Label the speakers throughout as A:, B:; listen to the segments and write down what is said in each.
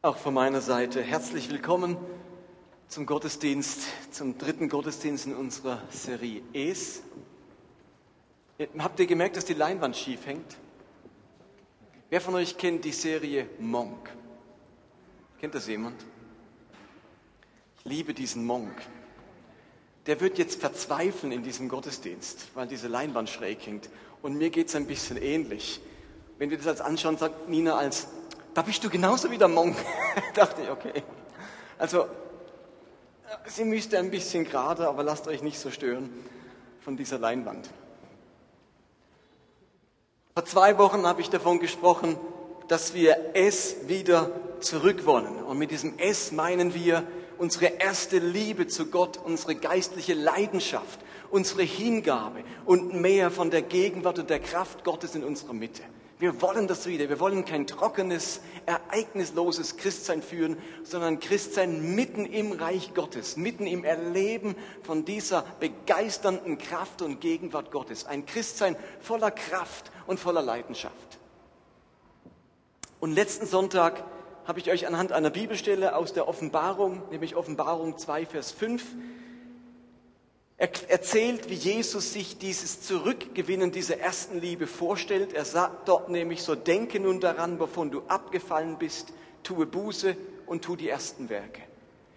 A: Auch von meiner Seite herzlich willkommen zum Gottesdienst, zum dritten Gottesdienst in unserer Serie Es. Habt ihr gemerkt, dass die Leinwand schief hängt? Wer von euch kennt die Serie Monk? Kennt das jemand? Ich liebe diesen Monk. Der wird jetzt verzweifeln in diesem Gottesdienst, weil diese Leinwand schräg hängt. Und mir geht es ein bisschen ähnlich. Wenn wir das als anschauen, sagt Nina als, da bist du genauso wie der Monk. dachte ich, okay. Also, sie müsste ein bisschen gerade, aber lasst euch nicht so stören von dieser Leinwand. Vor zwei Wochen habe ich davon gesprochen, dass wir es wieder zurück wollen. Und mit diesem es meinen wir unsere erste Liebe zu Gott, unsere geistliche Leidenschaft, unsere Hingabe und mehr von der Gegenwart und der Kraft Gottes in unserer Mitte. Wir wollen das wieder. Wir wollen kein trockenes, ereignisloses Christsein führen, sondern Christsein mitten im Reich Gottes, mitten im Erleben von dieser begeisternden Kraft und Gegenwart Gottes. Ein Christsein voller Kraft und voller Leidenschaft. Und letzten Sonntag habe ich euch anhand einer Bibelstelle aus der Offenbarung, nämlich Offenbarung 2, Vers 5, er erzählt, wie Jesus sich dieses Zurückgewinnen dieser ersten Liebe vorstellt. Er sagt dort nämlich so, denke nun daran, wovon du abgefallen bist, tue Buße und tu die ersten Werke.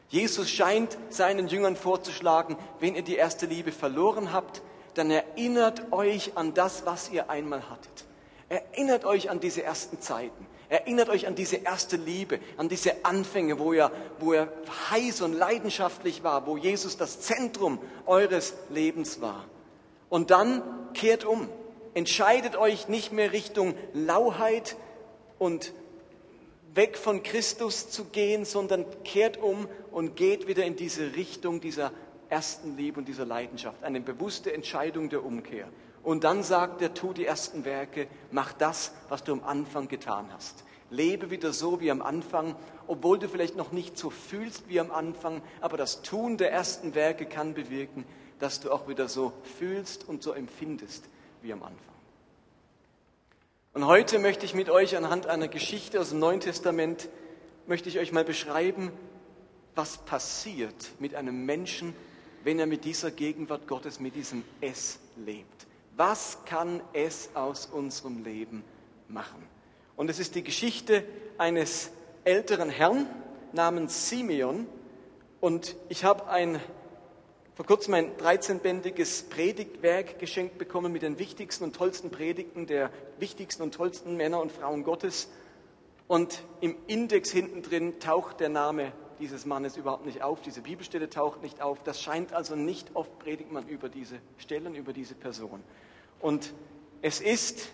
A: Jesus scheint seinen Jüngern vorzuschlagen, wenn ihr die erste Liebe verloren habt, dann erinnert euch an das, was ihr einmal hattet. Erinnert euch an diese ersten Zeiten. Erinnert euch an diese erste Liebe, an diese Anfänge, wo er, wo er heiß und leidenschaftlich war, wo Jesus das Zentrum eures Lebens war. Und dann kehrt um. Entscheidet euch nicht mehr Richtung Lauheit und weg von Christus zu gehen, sondern kehrt um und geht wieder in diese Richtung dieser ersten Liebe und dieser Leidenschaft. Eine bewusste Entscheidung der Umkehr. Und dann sagt er, tu die ersten Werke, mach das, was du am Anfang getan hast. Lebe wieder so wie am Anfang, obwohl du vielleicht noch nicht so fühlst wie am Anfang, aber das Tun der ersten Werke kann bewirken, dass du auch wieder so fühlst und so empfindest wie am Anfang. Und heute möchte ich mit euch anhand einer Geschichte aus dem Neuen Testament, möchte ich euch mal beschreiben, was passiert mit einem Menschen, wenn er mit dieser Gegenwart Gottes, mit diesem Es lebt. Was kann es aus unserem Leben machen? Und es ist die Geschichte eines älteren Herrn namens Simeon. Und ich habe ein, vor kurzem ein 13-bändiges Predigtwerk geschenkt bekommen mit den wichtigsten und tollsten Predigten der wichtigsten und tollsten Männer und Frauen Gottes. Und im Index hinten drin taucht der Name dieses Mannes überhaupt nicht auf, diese Bibelstelle taucht nicht auf. Das scheint also nicht oft predigt man über diese Stellen, über diese Person. Und es ist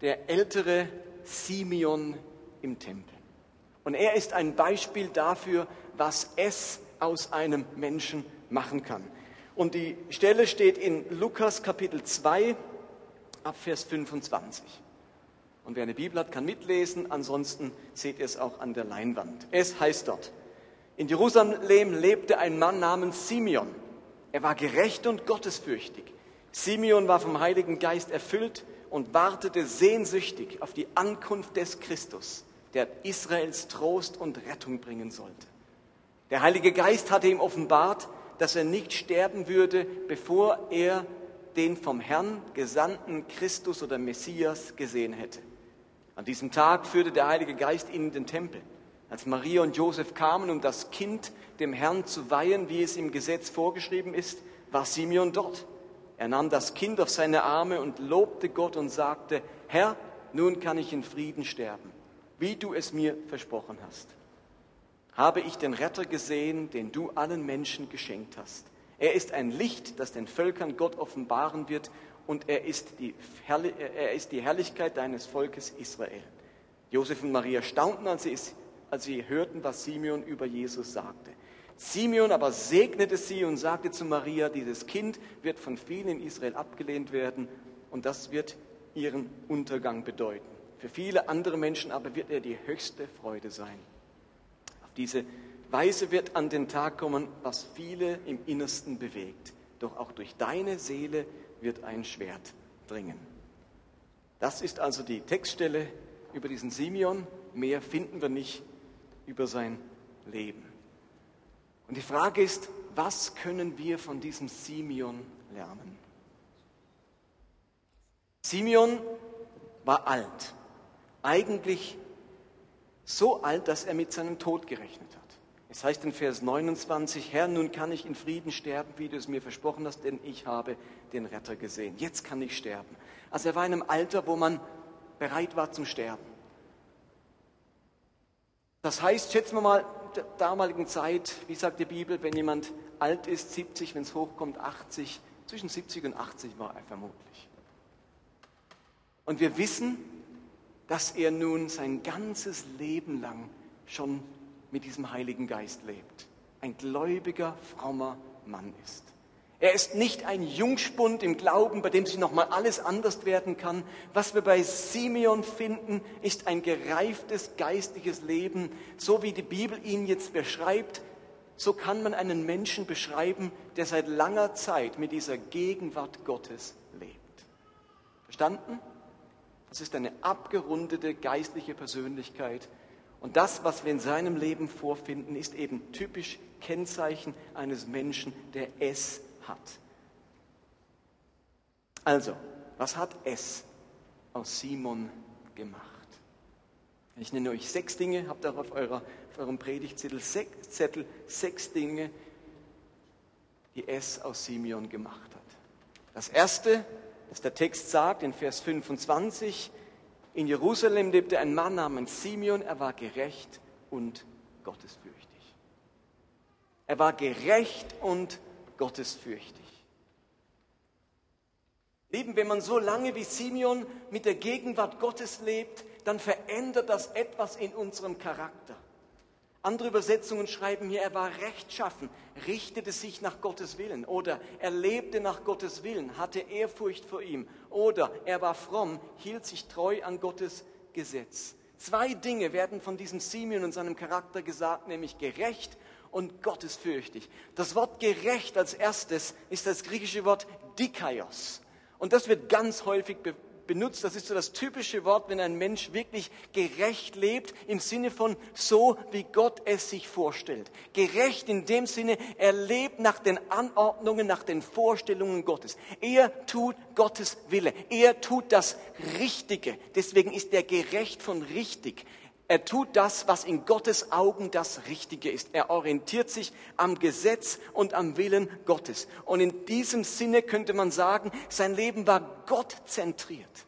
A: der ältere Simeon im Tempel. Und er ist ein Beispiel dafür, was es aus einem Menschen machen kann. Und die Stelle steht in Lukas Kapitel 2 ab Vers 25. Und wer eine Bibel hat, kann mitlesen, ansonsten seht ihr es auch an der Leinwand. Es heißt dort, in Jerusalem lebte ein Mann namens Simeon. Er war gerecht und gottesfürchtig Simeon war vom Heiligen Geist erfüllt und wartete sehnsüchtig auf die Ankunft des Christus, der Israels Trost und Rettung bringen sollte. Der Heilige Geist hatte ihm offenbart, dass er nicht sterben würde, bevor er den vom Herrn gesandten Christus oder Messias gesehen hätte. An diesem Tag führte der Heilige Geist ihn in den Tempel. Als Maria und Josef kamen, um das Kind dem Herrn zu weihen, wie es im Gesetz vorgeschrieben ist, war Simeon dort. Er nahm das Kind auf seine Arme und lobte Gott und sagte, Herr, nun kann ich in Frieden sterben, wie du es mir versprochen hast. Habe ich den Retter gesehen, den du allen Menschen geschenkt hast. Er ist ein Licht, das den Völkern Gott offenbaren wird, und er ist die, er ist die Herrlichkeit deines Volkes Israel. Josef und Maria staunten, als sie, als sie hörten, was Simeon über Jesus sagte. Simeon aber segnete sie und sagte zu Maria, dieses Kind wird von vielen in Israel abgelehnt werden und das wird ihren Untergang bedeuten. Für viele andere Menschen aber wird er die höchste Freude sein. Auf diese Weise wird an den Tag kommen, was viele im Innersten bewegt. Doch auch durch deine Seele wird ein Schwert dringen. Das ist also die Textstelle über diesen Simeon. Mehr finden wir nicht über sein Leben. Und die Frage ist, was können wir von diesem Simeon lernen? Simeon war alt, eigentlich so alt, dass er mit seinem Tod gerechnet hat. Es heißt in Vers 29, Herr, nun kann ich in Frieden sterben, wie du es mir versprochen hast, denn ich habe den Retter gesehen. Jetzt kann ich sterben. Also er war in einem Alter, wo man bereit war zum Sterben. Das heißt, schätzen wir mal, damaligen Zeit, wie sagt die Bibel, wenn jemand alt ist, 70, wenn es hochkommt, 80, zwischen 70 und 80 war er vermutlich. Und wir wissen, dass er nun sein ganzes Leben lang schon mit diesem Heiligen Geist lebt. Ein gläubiger, frommer Mann ist. Er ist nicht ein Jungspund im Glauben, bei dem sich nochmal alles anders werden kann. Was wir bei Simeon finden, ist ein gereiftes geistliches Leben. So wie die Bibel ihn jetzt beschreibt, so kann man einen Menschen beschreiben, der seit langer Zeit mit dieser Gegenwart Gottes lebt. Verstanden? Das ist eine abgerundete geistliche Persönlichkeit. Und das, was wir in seinem Leben vorfinden, ist eben typisch Kennzeichen eines Menschen, der es hat. Also, was hat es aus Simon gemacht? Ich nenne euch sechs Dinge, habt ihr auf, eurer, auf eurem Predigtzettel sechs, Zettel, sechs Dinge, die es aus Simeon gemacht hat. Das erste, dass der Text sagt in Vers 25, in Jerusalem lebte ein Mann namens Simeon, er war gerecht und gottesfürchtig. Er war gerecht und gottesfürchtig. Lieben, wenn man so lange wie Simeon mit der Gegenwart Gottes lebt, dann verändert das etwas in unserem Charakter. Andere Übersetzungen schreiben hier, er war rechtschaffen, richtete sich nach Gottes Willen oder er lebte nach Gottes Willen, hatte Ehrfurcht vor ihm oder er war fromm, hielt sich treu an Gottes Gesetz. Zwei Dinge werden von diesem Simeon und seinem Charakter gesagt, nämlich gerecht und gottesfürchtig. Das Wort gerecht als erstes ist das griechische Wort dikaios. Und das wird ganz häufig benutzt. Das ist so das typische Wort, wenn ein Mensch wirklich gerecht lebt, im Sinne von so, wie Gott es sich vorstellt. Gerecht in dem Sinne, er lebt nach den Anordnungen, nach den Vorstellungen Gottes. Er tut Gottes Wille. Er tut das Richtige. Deswegen ist er gerecht von richtig. Er tut das, was in Gottes Augen das Richtige ist. Er orientiert sich am Gesetz und am Willen Gottes. Und in diesem Sinne könnte man sagen, sein Leben war gottzentriert.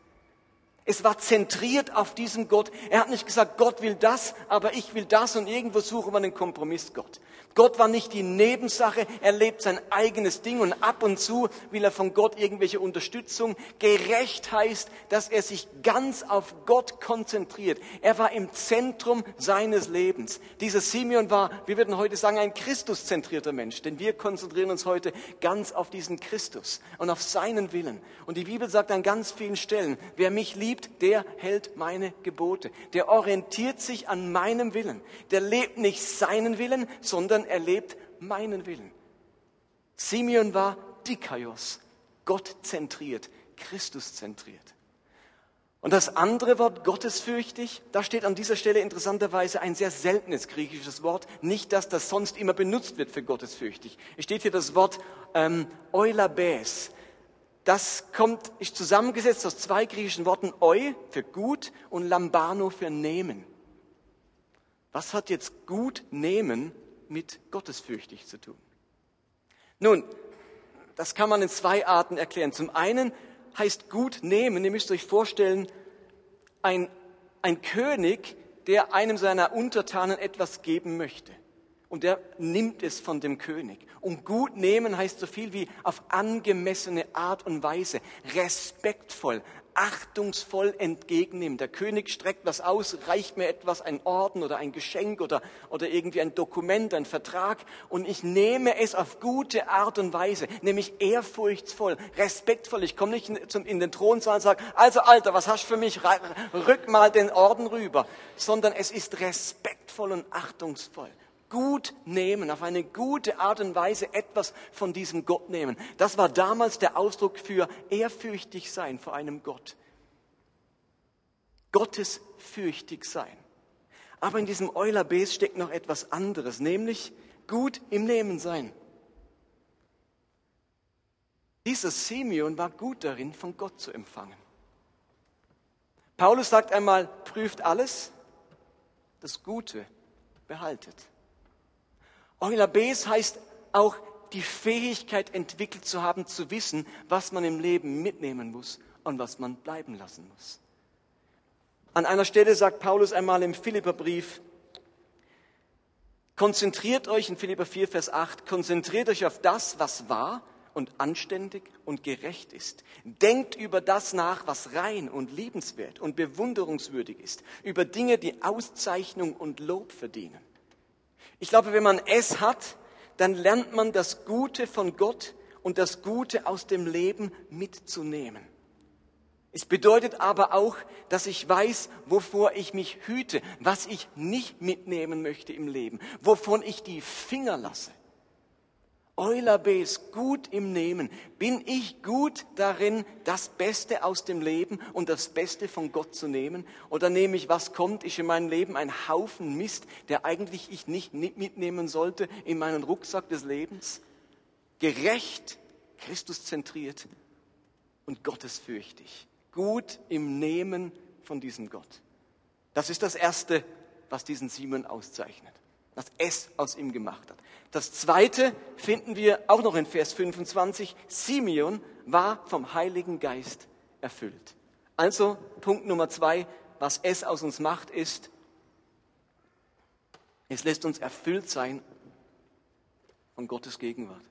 A: Es war zentriert auf diesen Gott. Er hat nicht gesagt, Gott will das, aber ich will das und irgendwo suchen wir einen Kompromiss, Gott. Gott war nicht die Nebensache, er lebt sein eigenes Ding und ab und zu will er von Gott irgendwelche Unterstützung. Gerecht heißt, dass er sich ganz auf Gott konzentriert. Er war im Zentrum seines Lebens. Dieser Simeon war, wir würden heute sagen, ein Christuszentrierter Mensch, denn wir konzentrieren uns heute ganz auf diesen Christus und auf seinen Willen. Und die Bibel sagt an ganz vielen Stellen, wer mich liebt, liebt, der hält meine Gebote. Der orientiert sich an meinem Willen. Der lebt nicht seinen Willen, sondern er lebt meinen Willen. Simeon war Dikaios, Gott zentriert, Christus zentriert. Und das andere Wort, gottesfürchtig, da steht an dieser Stelle interessanterweise ein sehr seltenes griechisches Wort, nicht dass das sonst immer benutzt wird für gottesfürchtig. Es steht hier das Wort ähm, eulabes. Das kommt, ist zusammengesetzt aus zwei griechischen Worten, eu für gut und lambano für nehmen. Was hat jetzt gut nehmen mit gottesfürchtig zu tun? Nun, das kann man in zwei Arten erklären. Zum einen heißt gut nehmen, ihr müsst euch vorstellen, ein, ein König, der einem seiner Untertanen etwas geben möchte und er nimmt es von dem König. Und gut nehmen heißt so viel wie auf angemessene Art und Weise, respektvoll, achtungsvoll entgegennehmen. Der König streckt was aus, reicht mir etwas, ein Orden oder ein Geschenk oder, oder irgendwie ein Dokument, ein Vertrag und ich nehme es auf gute Art und Weise, nämlich ehrfurchtsvoll, respektvoll. Ich komme nicht in, zum, in den Thronsaal und sage, also Alter, was hast du für mich? Rück mal den Orden rüber, sondern es ist respektvoll und achtungsvoll gut nehmen, auf eine gute Art und Weise etwas von diesem Gott nehmen. Das war damals der Ausdruck für ehrfürchtig sein vor einem Gott. Gottesfürchtig sein. Aber in diesem Euler-Bes steckt noch etwas anderes, nämlich gut im Nehmen sein. Dieser Simeon war gut darin, von Gott zu empfangen. Paulus sagt einmal, prüft alles, das Gute behaltet. Euler-Bes heißt auch die Fähigkeit entwickelt zu haben, zu wissen, was man im Leben mitnehmen muss und was man bleiben lassen muss. An einer Stelle sagt Paulus einmal im Philipperbrief, konzentriert euch in Philipper 4, Vers 8, konzentriert euch auf das, was wahr und anständig und gerecht ist. Denkt über das nach, was rein und liebenswert und bewunderungswürdig ist, über Dinge, die Auszeichnung und Lob verdienen. Ich glaube, wenn man es hat, dann lernt man das Gute von Gott und das Gute aus dem Leben mitzunehmen. Es bedeutet aber auch, dass ich weiß, wovor ich mich hüte, was ich nicht mitnehmen möchte im Leben, wovon ich die Finger lasse. Eulabes, gut im Nehmen. Bin ich gut darin, das Beste aus dem Leben und das Beste von Gott zu nehmen? Oder nehme ich, was kommt, ist in meinem Leben ein Haufen Mist, der eigentlich ich nicht mitnehmen sollte in meinen Rucksack des Lebens? Gerecht, Christus zentriert und gottesfürchtig. Gut im Nehmen von diesem Gott. Das ist das Erste, was diesen Simon auszeichnet. Was es aus ihm gemacht hat. Das zweite finden wir auch noch in Vers 25. Simeon war vom Heiligen Geist erfüllt. Also Punkt Nummer zwei, was es aus uns macht, ist, es lässt uns erfüllt sein von Gottes Gegenwart.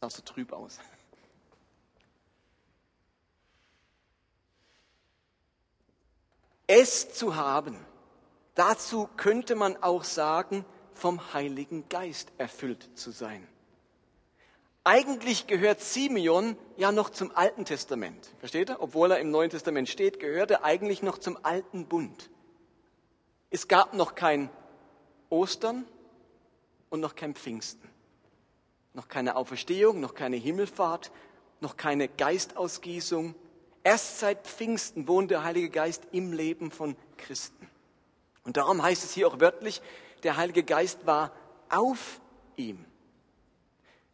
A: Sah so trüb aus. Es zu haben, dazu könnte man auch sagen, vom Heiligen Geist erfüllt zu sein. Eigentlich gehört Simeon ja noch zum Alten Testament. Versteht ihr? Obwohl er im Neuen Testament steht, gehört er eigentlich noch zum Alten Bund. Es gab noch kein Ostern und noch kein Pfingsten. Noch keine Auferstehung, noch keine Himmelfahrt, noch keine Geistausgießung. Erst seit Pfingsten wohnt der Heilige Geist im Leben von Christen. Und darum heißt es hier auch wörtlich, der Heilige Geist war auf ihm.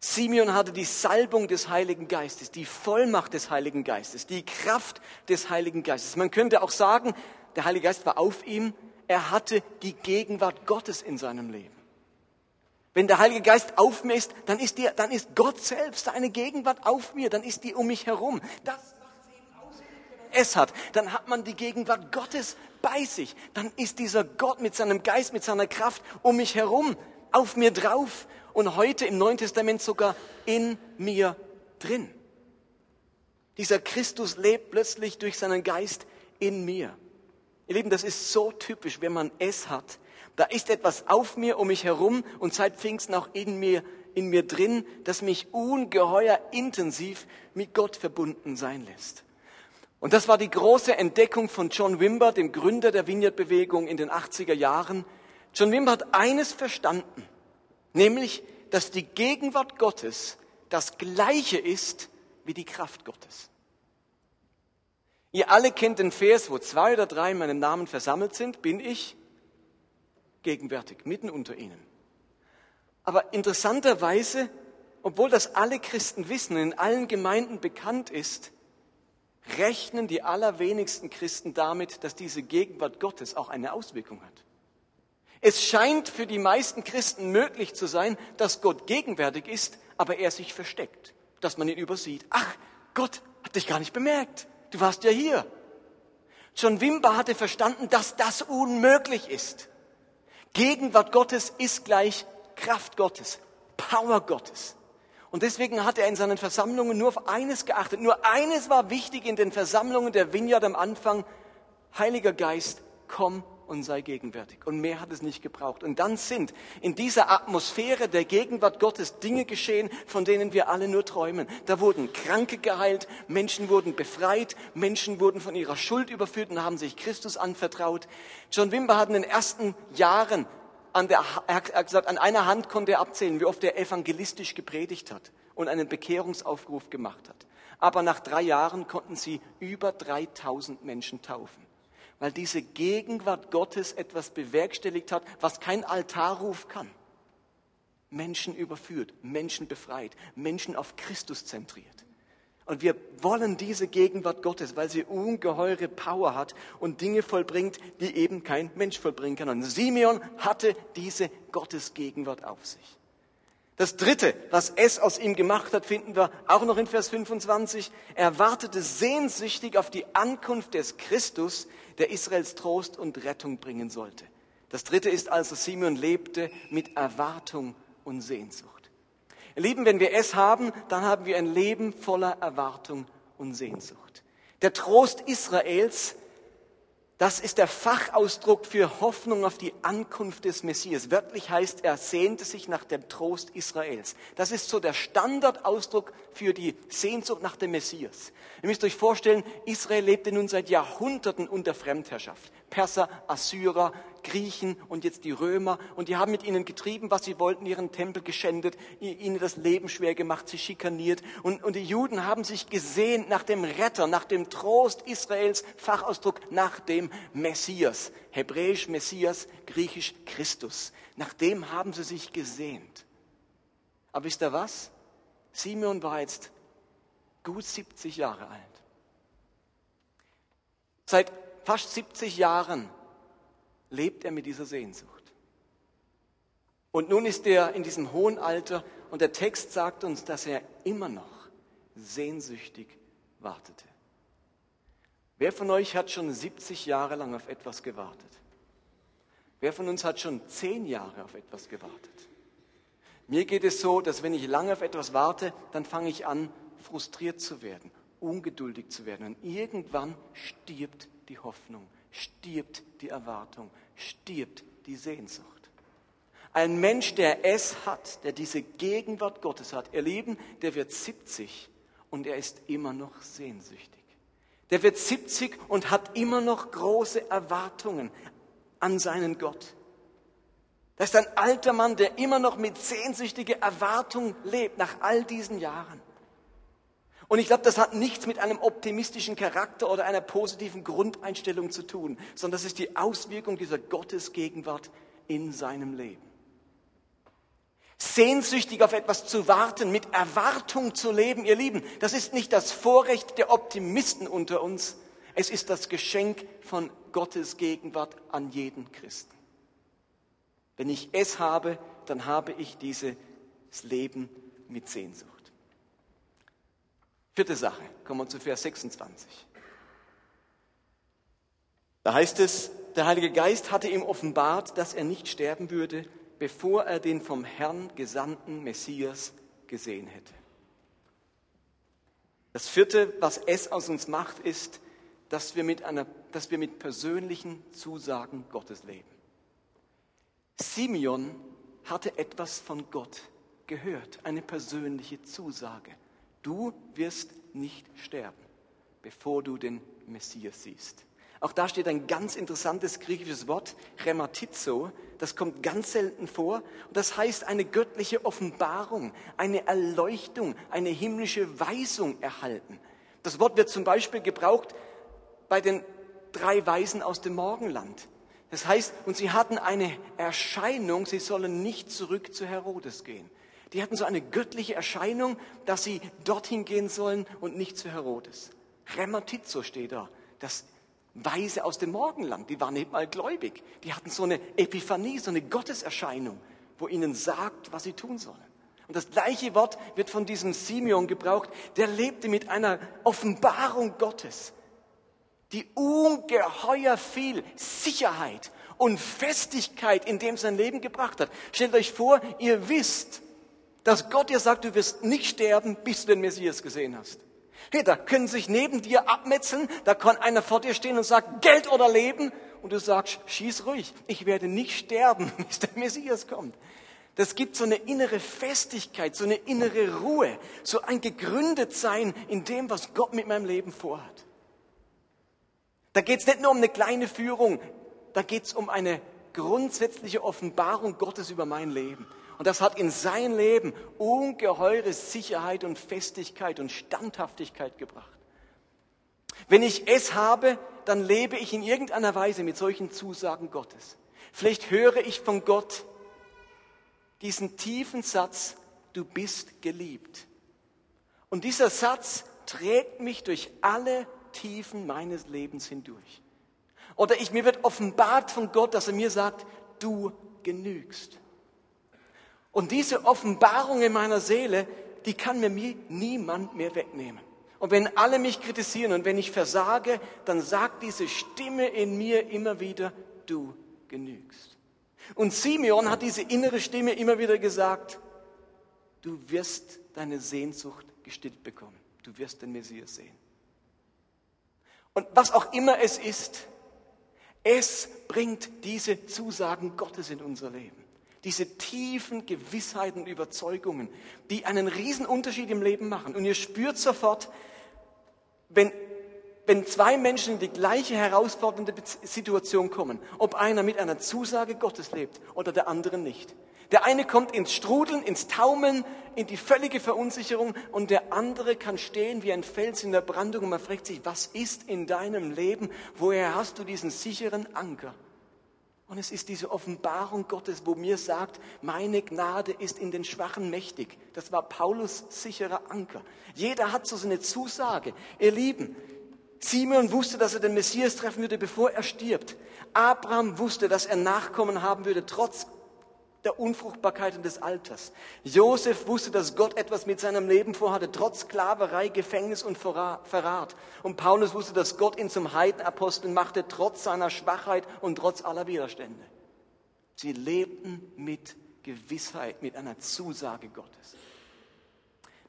A: Simeon hatte die Salbung des Heiligen Geistes, die Vollmacht des Heiligen Geistes, die Kraft des Heiligen Geistes. Man könnte auch sagen, der Heilige Geist war auf ihm, er hatte die Gegenwart Gottes in seinem Leben. Wenn der Heilige Geist auf mir ist, dann ist, die, dann ist Gott selbst seine Gegenwart auf mir, dann ist die um mich herum. Das macht eben aus, wenn man es hat. Dann hat man die Gegenwart Gottes bei sich, dann ist dieser Gott mit seinem Geist, mit seiner Kraft um mich herum, auf mir drauf und heute im Neuen Testament sogar in mir drin. Dieser Christus lebt plötzlich durch seinen Geist in mir. Ihr Lieben, das ist so typisch, wenn man es hat. Da ist etwas auf mir, um mich herum und seit Pfingsten auch in mir, in mir drin, das mich ungeheuer intensiv mit Gott verbunden sein lässt. Und das war die große Entdeckung von John Wimber, dem Gründer der Vineyard-Bewegung in den 80er Jahren. John Wimber hat eines verstanden, nämlich, dass die Gegenwart Gottes das gleiche ist wie die Kraft Gottes. Ihr alle kennt den Vers, wo zwei oder drei in meinem Namen versammelt sind, bin ich gegenwärtig, mitten unter ihnen. Aber interessanterweise, obwohl das alle Christen wissen, in allen Gemeinden bekannt ist, rechnen die allerwenigsten Christen damit, dass diese Gegenwart Gottes auch eine Auswirkung hat. Es scheint für die meisten Christen möglich zu sein, dass Gott gegenwärtig ist, aber er sich versteckt, dass man ihn übersieht. Ach, Gott hat dich gar nicht bemerkt. Du warst ja hier. John Wimber hatte verstanden, dass das unmöglich ist. Gegenwart Gottes ist gleich Kraft Gottes, Power Gottes. Und deswegen hat er in seinen Versammlungen nur auf eines geachtet. Nur eines war wichtig in den Versammlungen der Vineyard am Anfang. Heiliger Geist, komm und sei gegenwärtig. Und mehr hat es nicht gebraucht. Und dann sind in dieser Atmosphäre der Gegenwart Gottes Dinge geschehen, von denen wir alle nur träumen. Da wurden Kranke geheilt, Menschen wurden befreit, Menschen wurden von ihrer Schuld überführt und haben sich Christus anvertraut. John Wimber hat in den ersten Jahren an der, er hat gesagt, an einer Hand konnte er abzählen, wie oft er evangelistisch gepredigt hat und einen Bekehrungsaufruf gemacht hat. Aber nach drei Jahren konnten sie über 3000 Menschen taufen. weil diese Gegenwart Gottes etwas bewerkstelligt hat, was kein Altarruf kann. Menschen überführt, Menschen befreit, Menschen auf Christus zentriert. Und wir wollen diese Gegenwart Gottes, weil sie ungeheure Power hat und Dinge vollbringt, die eben kein Mensch vollbringen kann. Und Simeon hatte diese Gottesgegenwart auf sich. Das dritte, was es aus ihm gemacht hat, finden wir auch noch in Vers 25. Er wartete sehnsüchtig auf die Ankunft des Christus, der Israels Trost und Rettung bringen sollte. Das dritte ist also, Simeon lebte mit Erwartung und Sehnsucht. Ihr Lieben, wenn wir es haben, dann haben wir ein Leben voller Erwartung und Sehnsucht. Der Trost Israels, das ist der Fachausdruck für Hoffnung auf die Ankunft des Messias. Wörtlich heißt, er sehnte sich nach dem Trost Israels. Das ist so der Standardausdruck für die Sehnsucht nach dem Messias. Ihr müsst euch vorstellen, Israel lebte nun seit Jahrhunderten unter Fremdherrschaft. Perser, Assyrer, Griechen und jetzt die Römer. Und die haben mit ihnen getrieben, was sie wollten, ihren Tempel geschändet, ihnen das Leben schwer gemacht, sie schikaniert. Und, und die Juden haben sich gesehnt nach dem Retter, nach dem Trost Israels, Fachausdruck nach dem Messias. Hebräisch Messias, griechisch Christus. Nach dem haben sie sich gesehnt. Aber wisst ihr was? Simeon war jetzt gut 70 Jahre alt. Seit fast 70 Jahren lebt er mit dieser Sehnsucht. Und nun ist er in diesem hohen Alter und der Text sagt uns, dass er immer noch sehnsüchtig wartete. Wer von euch hat schon 70 Jahre lang auf etwas gewartet? Wer von uns hat schon 10 Jahre auf etwas gewartet? Mir geht es so, dass wenn ich lange auf etwas warte, dann fange ich an, frustriert zu werden, ungeduldig zu werden. Und irgendwann stirbt die Hoffnung, stirbt die Erwartung, stirbt die Sehnsucht. Ein Mensch, der es hat, der diese Gegenwart Gottes hat, ihr Lieben, der wird 70 und er ist immer noch sehnsüchtig. Der wird 70 und hat immer noch große Erwartungen an seinen Gott. Das ist ein alter Mann, der immer noch mit sehnsüchtiger Erwartung lebt nach all diesen Jahren. Und ich glaube, das hat nichts mit einem optimistischen Charakter oder einer positiven Grundeinstellung zu tun, sondern das ist die Auswirkung dieser Gottesgegenwart in seinem Leben. Sehnsüchtig auf etwas zu warten, mit Erwartung zu leben, ihr Lieben, das ist nicht das Vorrecht der Optimisten unter uns, es ist das Geschenk von Gottes Gegenwart an jeden Christen. Wenn ich es habe, dann habe ich dieses Leben mit Sehnsucht. Vierte Sache, kommen wir zu Vers 26. Da heißt es, der Heilige Geist hatte ihm offenbart, dass er nicht sterben würde, bevor er den vom Herrn gesandten Messias gesehen hätte. Das vierte, was es aus uns macht, ist, dass wir mit, einer, dass wir mit persönlichen Zusagen Gottes leben. Simeon hatte etwas von Gott gehört, eine persönliche Zusage. Du wirst nicht sterben, bevor du den Messias siehst. Auch da steht ein ganz interessantes griechisches Wort, Rhematizo. Das kommt ganz selten vor. Und das heißt eine göttliche Offenbarung, eine Erleuchtung, eine himmlische Weisung erhalten. Das Wort wird zum Beispiel gebraucht bei den drei Weisen aus dem Morgenland. Das heißt, und sie hatten eine Erscheinung, sie sollen nicht zurück zu Herodes gehen. Die hatten so eine göttliche Erscheinung, dass sie dorthin gehen sollen und nicht zu Herodes. Rematizo steht da. Das Weise aus dem Morgenland, die waren nicht mal gläubig. Die hatten so eine Epiphanie, so eine Gotteserscheinung, wo ihnen sagt, was sie tun sollen. Und das gleiche Wort wird von diesem Simeon gebraucht, der lebte mit einer Offenbarung Gottes, die ungeheuer viel Sicherheit und Festigkeit in dem sein Leben gebracht hat. Stellt euch vor, ihr wisst, dass Gott dir sagt, du wirst nicht sterben, bis du den Messias gesehen hast. Hey, da können sich neben dir abmetzeln, da kann einer vor dir stehen und sagt, Geld oder Leben, und du sagst, schieß ruhig, ich werde nicht sterben, bis der Messias kommt. Das gibt so eine innere Festigkeit, so eine innere Ruhe, so ein Gegründetsein in dem, was Gott mit meinem Leben vorhat. Da geht es nicht nur um eine kleine Führung, da geht es um eine grundsätzliche Offenbarung Gottes über mein Leben. Und das hat in sein Leben ungeheure Sicherheit und Festigkeit und Standhaftigkeit gebracht. Wenn ich es habe, dann lebe ich in irgendeiner Weise mit solchen Zusagen Gottes. Vielleicht höre ich von Gott diesen tiefen Satz, du bist geliebt. Und dieser Satz trägt mich durch alle Tiefen meines Lebens hindurch. Oder ich, mir wird offenbart von Gott, dass er mir sagt, du genügst. Und diese Offenbarung in meiner Seele, die kann mir niemand mehr wegnehmen. Und wenn alle mich kritisieren und wenn ich versage, dann sagt diese Stimme in mir immer wieder, du genügst. Und Simeon hat diese innere Stimme immer wieder gesagt, du wirst deine Sehnsucht gestillt bekommen. Du wirst den Messias sehen. Und was auch immer es ist, es bringt diese Zusagen Gottes in unser Leben. Diese tiefen Gewissheiten, Überzeugungen, die einen riesen Unterschied im Leben machen. Und ihr spürt sofort, wenn, wenn zwei Menschen in die gleiche herausfordernde Situation kommen, ob einer mit einer Zusage Gottes lebt oder der andere nicht. Der eine kommt ins Strudeln, ins Taumeln, in die völlige Verunsicherung und der andere kann stehen wie ein Fels in der Brandung und man fragt sich, was ist in deinem Leben? Woher hast du diesen sicheren Anker? Und es ist diese Offenbarung Gottes, wo mir sagt, meine Gnade ist in den Schwachen mächtig. Das war Paulus sicherer Anker. Jeder hat so seine Zusage. Ihr Lieben, Simeon wusste, dass er den Messias treffen würde, bevor er stirbt. Abraham wusste, dass er Nachkommen haben würde, trotz der Unfruchtbarkeit und des Alters. Josef wusste, dass Gott etwas mit seinem Leben vorhatte, trotz Sklaverei, Gefängnis und Verrat. Und Paulus wusste, dass Gott ihn zum Heidenapostel machte, trotz seiner Schwachheit und trotz aller Widerstände. Sie lebten mit Gewissheit, mit einer Zusage Gottes.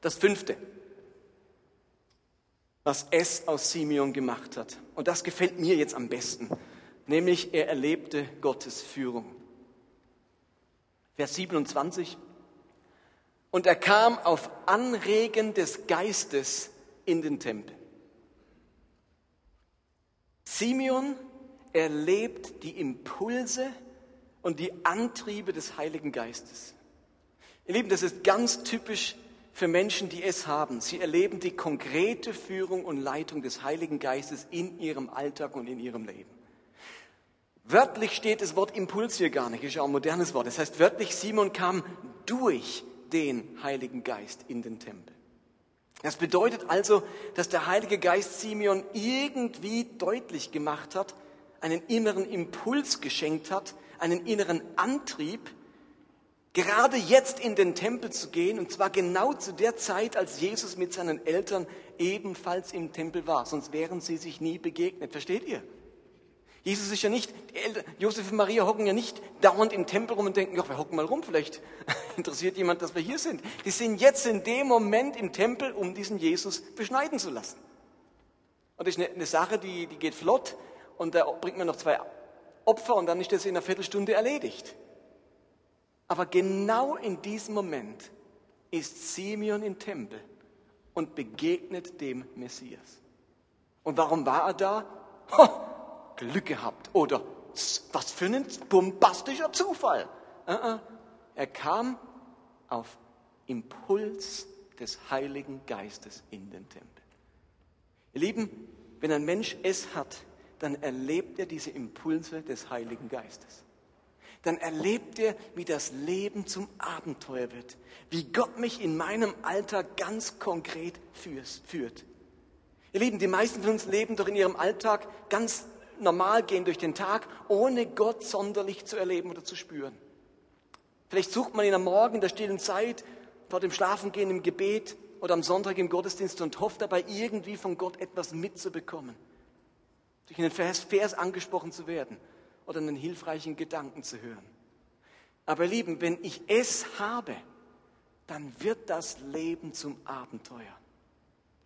A: Das fünfte, was es aus Simeon gemacht hat, und das gefällt mir jetzt am besten, nämlich er erlebte Gottes Führung. Vers 27. Und er kam auf Anregen des Geistes in den Tempel. Simeon erlebt die Impulse und die Antriebe des Heiligen Geistes. Ihr Lieben, das ist ganz typisch für Menschen, die es haben. Sie erleben die konkrete Führung und Leitung des Heiligen Geistes in ihrem Alltag und in ihrem Leben. Wörtlich steht das Wort Impuls hier gar nicht, ist ja auch ein modernes Wort. Das heißt wörtlich, Simon kam durch den Heiligen Geist in den Tempel. Das bedeutet also, dass der Heilige Geist Simeon irgendwie deutlich gemacht hat, einen inneren Impuls geschenkt hat, einen inneren Antrieb, gerade jetzt in den Tempel zu gehen, und zwar genau zu der Zeit, als Jesus mit seinen Eltern ebenfalls im Tempel war, sonst wären sie sich nie begegnet. Versteht ihr? Jesus ist ja nicht, Josef und Maria hocken ja nicht dauernd im Tempel rum und denken, ja, wir hocken mal rum, vielleicht interessiert jemand, dass wir hier sind. Die sind jetzt in dem Moment im Tempel, um diesen Jesus beschneiden zu lassen. Und das ist eine, eine Sache, die, die geht flott und da bringt man noch zwei Opfer und dann ist das in einer Viertelstunde erledigt. Aber genau in diesem Moment ist Simeon im Tempel und begegnet dem Messias. Und warum war er da? Ho, Glück gehabt oder was für ein bombastischer Zufall. Uh-uh. Er kam auf Impuls des Heiligen Geistes in den Tempel. Ihr Lieben, wenn ein Mensch es hat, dann erlebt er diese Impulse des Heiligen Geistes. Dann erlebt er, wie das Leben zum Abenteuer wird, wie Gott mich in meinem Alltag ganz konkret führt. Ihr Lieben, die meisten von uns leben doch in ihrem Alltag ganz normal gehen durch den Tag, ohne Gott sonderlich zu erleben oder zu spüren. Vielleicht sucht man ihn am Morgen in der stillen Zeit, vor dem Schlafengehen im Gebet oder am Sonntag im Gottesdienst und hofft dabei irgendwie von Gott etwas mitzubekommen. Durch einen Vers, Vers angesprochen zu werden oder einen hilfreichen Gedanken zu hören. Aber Lieben, wenn ich es habe, dann wird das Leben zum Abenteuer.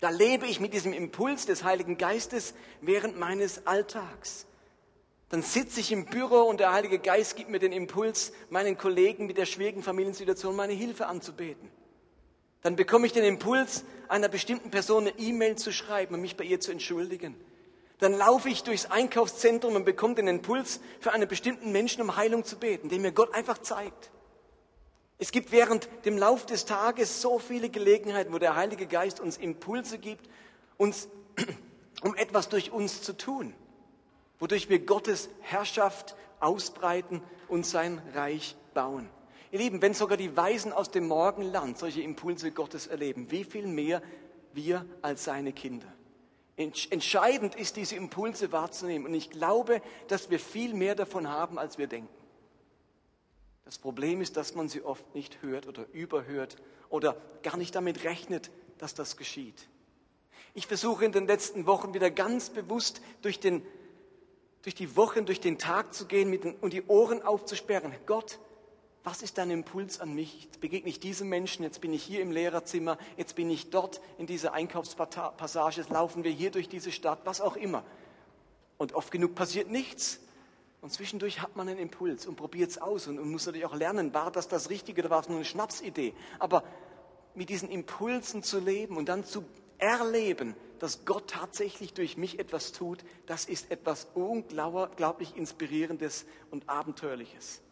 A: Da lebe ich mit diesem Impuls des Heiligen Geistes während meines Alltags. Dann sitze ich im Büro und der Heilige Geist gibt mir den Impuls, meinen Kollegen mit der schwierigen Familiensituation meine Hilfe anzubeten. Dann bekomme ich den Impuls, einer bestimmten Person eine E-Mail zu schreiben und mich bei ihr zu entschuldigen. Dann laufe ich durchs Einkaufszentrum und bekomme den Impuls, für einen bestimmten Menschen um Heilung zu beten, den mir Gott einfach zeigt. Es gibt während dem Lauf des Tages so viele Gelegenheiten, wo der Heilige Geist uns Impulse gibt, uns, um etwas durch uns zu tun. wodurch wir Gottes Herrschaft ausbreiten und sein Reich bauen. Ihr Lieben, wenn sogar die Weisen aus dem Morgenland solche Impulse Gottes erleben, wie viel mehr wir als seine Kinder. Entscheidend ist, diese Impulse wahrzunehmen. Und ich glaube, dass wir viel mehr davon haben, als wir denken. Das Problem ist, dass man sie oft nicht hört oder überhört oder gar nicht damit rechnet, dass das geschieht. Ich versuche in den letzten Wochen wieder ganz bewusst durch, den, durch die Wochen, durch den Tag zu gehen den, und die Ohren aufzusperren. Gott, was ist dein Impuls an mich? Jetzt begegne ich diesem Menschen, jetzt bin ich hier im Lehrerzimmer, jetzt bin ich dort in dieser Einkaufspassage, jetzt laufen wir hier durch diese Stadt, was auch immer. Und oft genug passiert nichts. Und zwischendurch hat man einen Impuls und probiert es aus und, und muss natürlich auch lernen, war das das Richtige oder war es nur eine Schnapsidee. Aber mit diesen Impulsen zu leben und dann zu erleben, dass Gott tatsächlich durch mich etwas tut, das ist etwas unglaublich Inspirierendes und Abenteuerliches.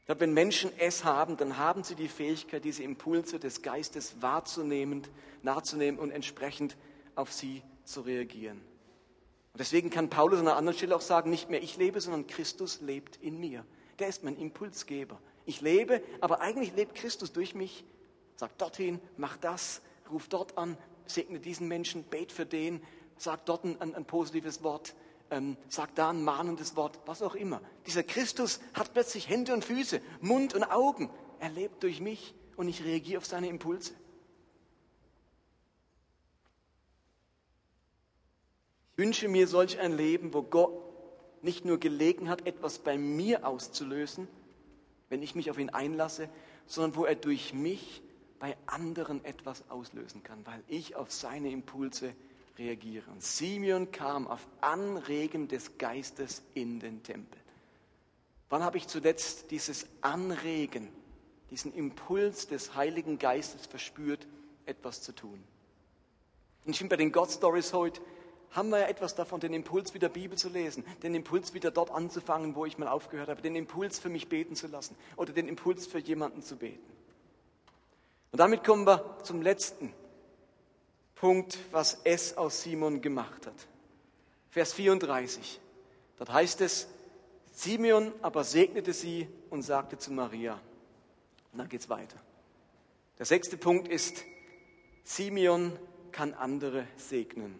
A: Ich glaube, wenn Menschen es haben, dann haben sie die Fähigkeit, diese Impulse des Geistes wahrzunehmen, nachzunehmen und entsprechend auf sie zu reagieren. Und deswegen kann Paulus an einer anderen Stelle auch sagen, nicht mehr ich lebe, sondern Christus lebt in mir. Der ist mein Impulsgeber. Ich lebe, aber eigentlich lebt Christus durch mich. Sag dorthin, mach das, ruf dort an, segne diesen Menschen, bet für den, sag dort ein, ein positives Wort, ähm, sag da ein mahnendes Wort, was auch immer. Dieser Christus hat plötzlich Hände und Füße, Mund und Augen. Er lebt durch mich und ich reagiere auf seine Impulse. Wünsche mir solch ein Leben, wo Gott nicht nur gelegen hat, etwas bei mir auszulösen, wenn ich mich auf ihn einlasse, sondern wo er durch mich bei anderen etwas auslösen kann, weil ich auf seine Impulse reagiere. Und Simeon kam auf Anregen des Geistes in den Tempel. Wann habe ich zuletzt dieses Anregen, diesen Impuls des Heiligen Geistes verspürt, etwas zu tun? Und ich bin bei den God Stories heute haben wir ja etwas davon, den Impuls wieder Bibel zu lesen, den Impuls wieder dort anzufangen, wo ich mal aufgehört habe, den Impuls für mich beten zu lassen oder den Impuls für jemanden zu beten. Und damit kommen wir zum letzten Punkt, was es aus Simon gemacht hat. Vers 34. Dort heißt es, Simeon aber segnete sie und sagte zu Maria. Und dann geht es weiter. Der sechste Punkt ist, Simeon kann andere segnen.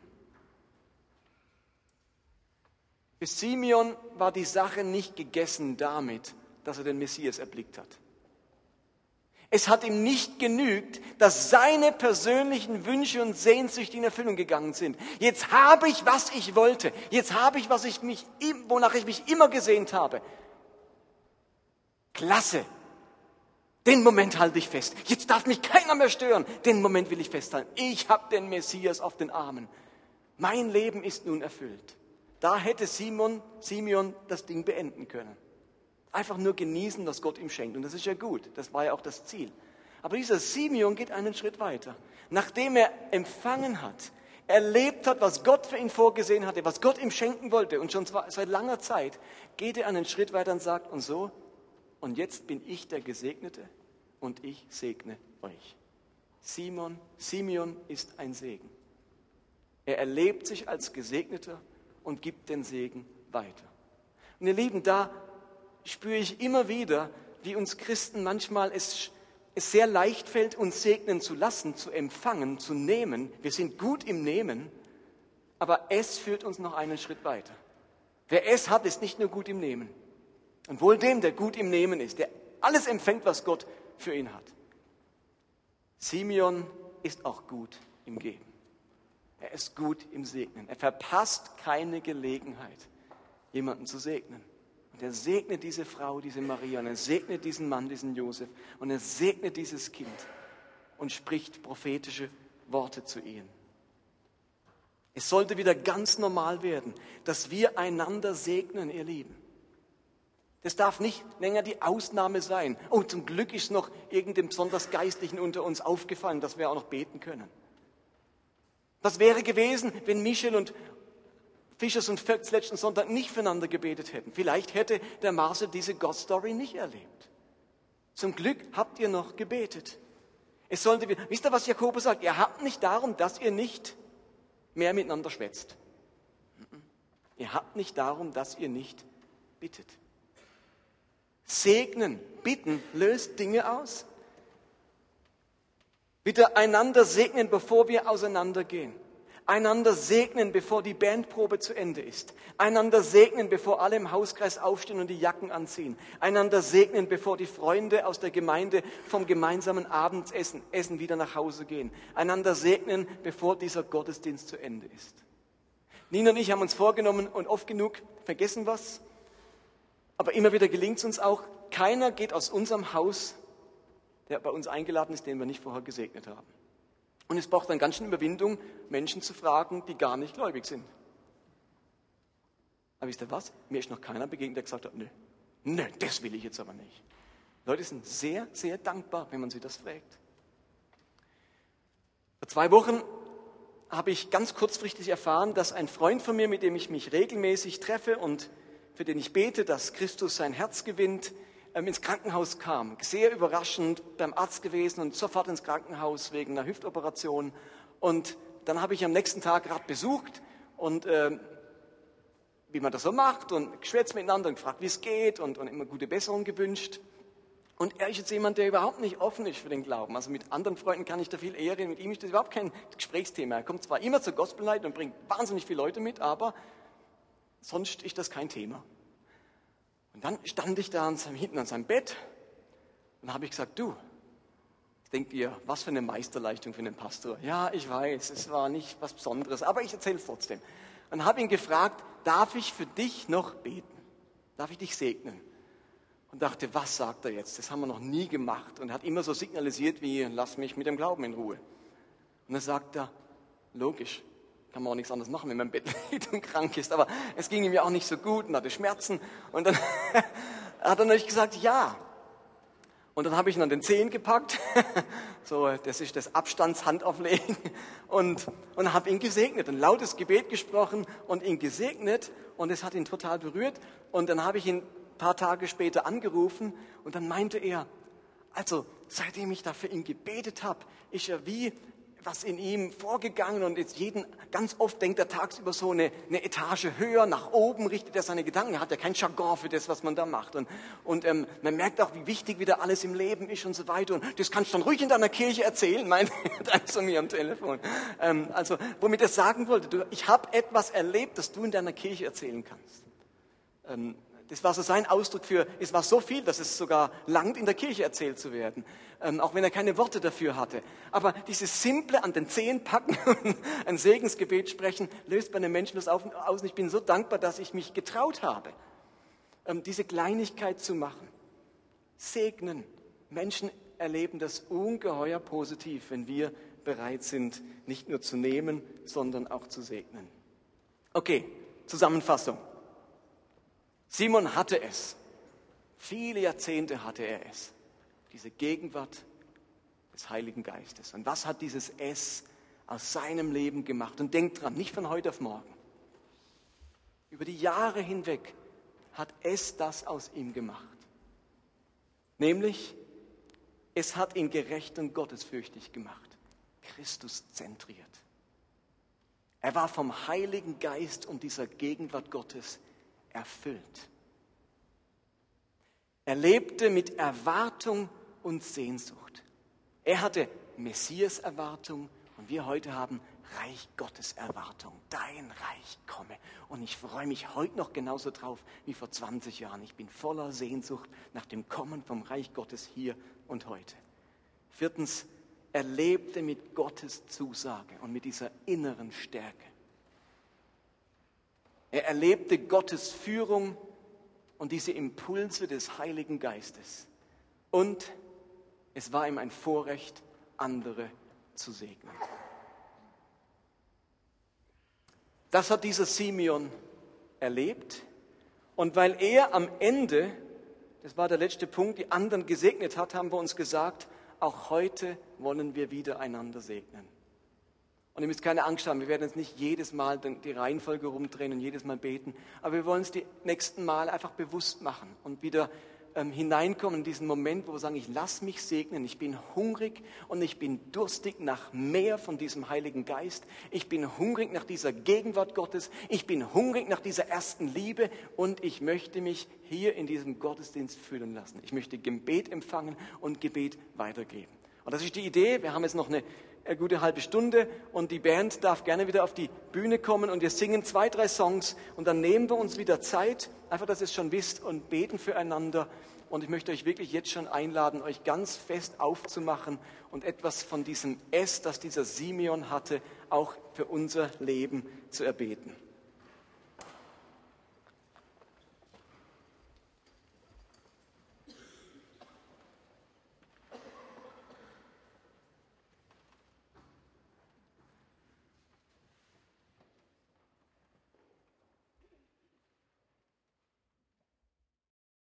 A: Für Simeon war die Sache nicht gegessen damit, dass er den Messias erblickt hat. Es hat ihm nicht genügt, dass seine persönlichen Wünsche und Sehnsüchte in Erfüllung gegangen sind. Jetzt habe ich, was ich wollte. Jetzt habe ich, was ich mich, wonach ich mich immer gesehnt habe. Klasse. Den Moment halte ich fest. Jetzt darf mich keiner mehr stören. Den Moment will ich festhalten. Ich habe den Messias auf den Armen. Mein Leben ist nun erfüllt. Da hätte Simon, Simeon das Ding beenden können. Einfach nur genießen, was Gott ihm schenkt. Und das ist ja gut. Das war ja auch das Ziel. Aber dieser Simeon geht einen Schritt weiter. Nachdem er empfangen hat, erlebt hat, was Gott für ihn vorgesehen hatte, was Gott ihm schenken wollte, und schon seit langer Zeit, geht er einen Schritt weiter und sagt, und so, und jetzt bin ich der Gesegnete und ich segne euch. Simon, Simeon ist ein Segen. Er erlebt sich als Gesegneter und gibt den Segen weiter. Und ihr Lieben, da spüre ich immer wieder, wie uns Christen manchmal es, es sehr leicht fällt, uns segnen zu lassen, zu empfangen, zu nehmen. Wir sind gut im Nehmen, aber es führt uns noch einen Schritt weiter. Wer es hat, ist nicht nur gut im Nehmen. Und wohl dem, der gut im Nehmen ist, der alles empfängt, was Gott für ihn hat. Simeon ist auch gut im Geben. Er ist gut im Segnen. Er verpasst keine Gelegenheit, jemanden zu segnen. Und er segnet diese Frau, diese Maria, und er segnet diesen Mann, diesen Josef, und er segnet dieses Kind und spricht prophetische Worte zu ihnen. Es sollte wieder ganz normal werden, dass wir einander segnen, ihr Lieben. Das darf nicht länger die Ausnahme sein. Oh, zum Glück ist noch irgendeinem besonders Geistlichen unter uns aufgefallen, dass wir auch noch beten können. Was wäre gewesen, wenn Michel und Fischers und Völks letzten Sonntag nicht füreinander gebetet hätten? Vielleicht hätte der Marcel diese God-Story nicht erlebt. Zum Glück habt ihr noch gebetet. Es sollte, wisst ihr, was Jakobus sagt? Ihr habt nicht darum, dass ihr nicht mehr miteinander schwätzt. Ihr habt nicht darum, dass ihr nicht bittet. Segnen, bitten, löst Dinge aus. Bitte einander segnen, bevor wir auseinandergehen. Einander segnen, bevor die Bandprobe zu Ende ist. Einander segnen, bevor alle im Hauskreis aufstehen und die Jacken anziehen. Einander segnen, bevor die Freunde aus der Gemeinde vom gemeinsamen Abendessen Essen wieder nach Hause gehen. Einander segnen, bevor dieser Gottesdienst zu Ende ist. Nina und ich haben uns vorgenommen und oft genug vergessen was. Aber immer wieder gelingt es uns auch, keiner geht aus unserem Haus, der bei uns eingeladen ist, den wir nicht vorher gesegnet haben. Und es braucht dann ganz schön Überwindung, Menschen zu fragen, die gar nicht gläubig sind. Aber wisst ihr was? Mir ist noch keiner begegnet, der gesagt hat, nö, nö, das will ich jetzt aber nicht. Leute sind sehr, sehr dankbar, wenn man sie das fragt. Vor zwei Wochen habe ich ganz kurzfristig erfahren, dass ein Freund von mir, mit dem ich mich regelmäßig treffe und für den ich bete, dass Christus sein Herz gewinnt, ins Krankenhaus kam. Sehr überraschend beim Arzt gewesen und sofort ins Krankenhaus wegen einer Hüftoperation. Und dann habe ich am nächsten Tag gerade besucht und äh, wie man das so macht und geschwätzt miteinander und gefragt, wie es geht und, und immer gute Besserung gewünscht. Und er ist jetzt jemand, der überhaupt nicht offen ist für den Glauben. Also mit anderen Freunden kann ich da viel eher reden. Mit ihm ist das überhaupt kein Gesprächsthema. Er kommt zwar immer zur Gospel Night und bringt wahnsinnig viele Leute mit, aber sonst ist das kein Thema. Und dann stand ich da hinten an seinem Bett und habe ich gesagt, du, denkt ihr, was für eine Meisterleistung für einen Pastor? Ja, ich weiß, es war nicht was Besonderes, aber ich erzähle es trotzdem. Und habe ihn gefragt, darf ich für dich noch beten? Darf ich dich segnen? Und dachte, was sagt er jetzt? Das haben wir noch nie gemacht. Und er hat immer so signalisiert wie, lass mich mit dem Glauben in Ruhe. Und dann sagt er, logisch, kann man auch nichts anderes machen, wenn man im Bett liegt und krank ist. Aber es ging ihm ja auch nicht so gut und hatte Schmerzen. Und dann hat er natürlich gesagt, ja. Und dann habe ich ihn an den Zehen gepackt. so, das ist das Abstandshandauflegen. Und, und habe ihn gesegnet. Ein lautes Gebet gesprochen und ihn gesegnet. Und es hat ihn total berührt. Und dann habe ich ihn ein paar Tage später angerufen. Und dann meinte er, also, seitdem ich da für ihn gebetet habe, ist er wie was in ihm vorgegangen und jetzt jeden, ganz oft denkt er tagsüber so eine, eine Etage höher, nach oben richtet er seine Gedanken, er hat ja kein Jargon für das, was man da macht. Und, und ähm, man merkt auch, wie wichtig wieder alles im Leben ist und so weiter. Und das kannst du dann ruhig in deiner Kirche erzählen, meint er zu mir am Telefon. Ähm, also, womit er sagen wollte, du, ich habe etwas erlebt, das du in deiner Kirche erzählen kannst. Ähm, das war so sein Ausdruck für, es war so viel, dass es sogar langt, in der Kirche erzählt zu werden, ähm, auch wenn er keine Worte dafür hatte. Aber dieses simple an den Zehen packen und ein Segensgebet sprechen, löst bei einem Menschen das auf, aus. Und ich bin so dankbar, dass ich mich getraut habe, ähm, diese Kleinigkeit zu machen. Segnen. Menschen erleben das ungeheuer positiv, wenn wir bereit sind, nicht nur zu nehmen, sondern auch zu segnen. Okay, Zusammenfassung. Simon hatte es. Viele Jahrzehnte hatte er es. Diese Gegenwart des Heiligen Geistes. Und was hat dieses Es aus seinem Leben gemacht? Und denkt dran, nicht von heute auf morgen. Über die Jahre hinweg hat es das aus ihm gemacht. Nämlich, es hat ihn gerecht und gottesfürchtig gemacht. Christus zentriert. Er war vom Heiligen Geist und dieser Gegenwart Gottes erfüllt. Er lebte mit Erwartung und Sehnsucht. Er hatte Messias-Erwartung und wir heute haben Reich Gottes Erwartung. Dein Reich komme. Und ich freue mich heute noch genauso drauf wie vor 20 Jahren. Ich bin voller Sehnsucht nach dem Kommen vom Reich Gottes hier und heute. Viertens, er lebte mit Gottes Zusage und mit dieser inneren Stärke. Er erlebte Gottes Führung und diese Impulse des Heiligen Geistes. Und es war ihm ein Vorrecht, andere zu segnen. Das hat dieser Simeon erlebt. Und weil er am Ende, das war der letzte Punkt, die anderen gesegnet hat, haben wir uns gesagt, auch heute wollen wir wieder einander segnen. Und ihr müsst keine Angst haben, wir werden jetzt nicht jedes Mal die Reihenfolge rumdrehen und jedes Mal beten, aber wir wollen es die nächsten Mal einfach bewusst machen und wieder ähm, hineinkommen in diesen Moment, wo wir sagen, ich lass mich segnen, ich bin hungrig und ich bin durstig nach mehr von diesem Heiligen Geist. Ich bin hungrig nach dieser Gegenwart Gottes. Ich bin hungrig nach dieser ersten Liebe und ich möchte mich hier in diesem Gottesdienst füllen lassen. Ich möchte Gebet empfangen und Gebet weitergeben. Und das ist die Idee. Wir haben jetzt noch eine eine gute halbe Stunde und die Band darf gerne wieder auf die Bühne kommen und wir singen zwei, drei Songs und dann nehmen wir uns wieder Zeit, einfach, dass ihr es schon wisst und beten füreinander. Und ich möchte euch wirklich jetzt schon einladen, euch ganz fest aufzumachen und etwas von diesem S, das dieser Simeon hatte, auch für unser Leben zu erbeten.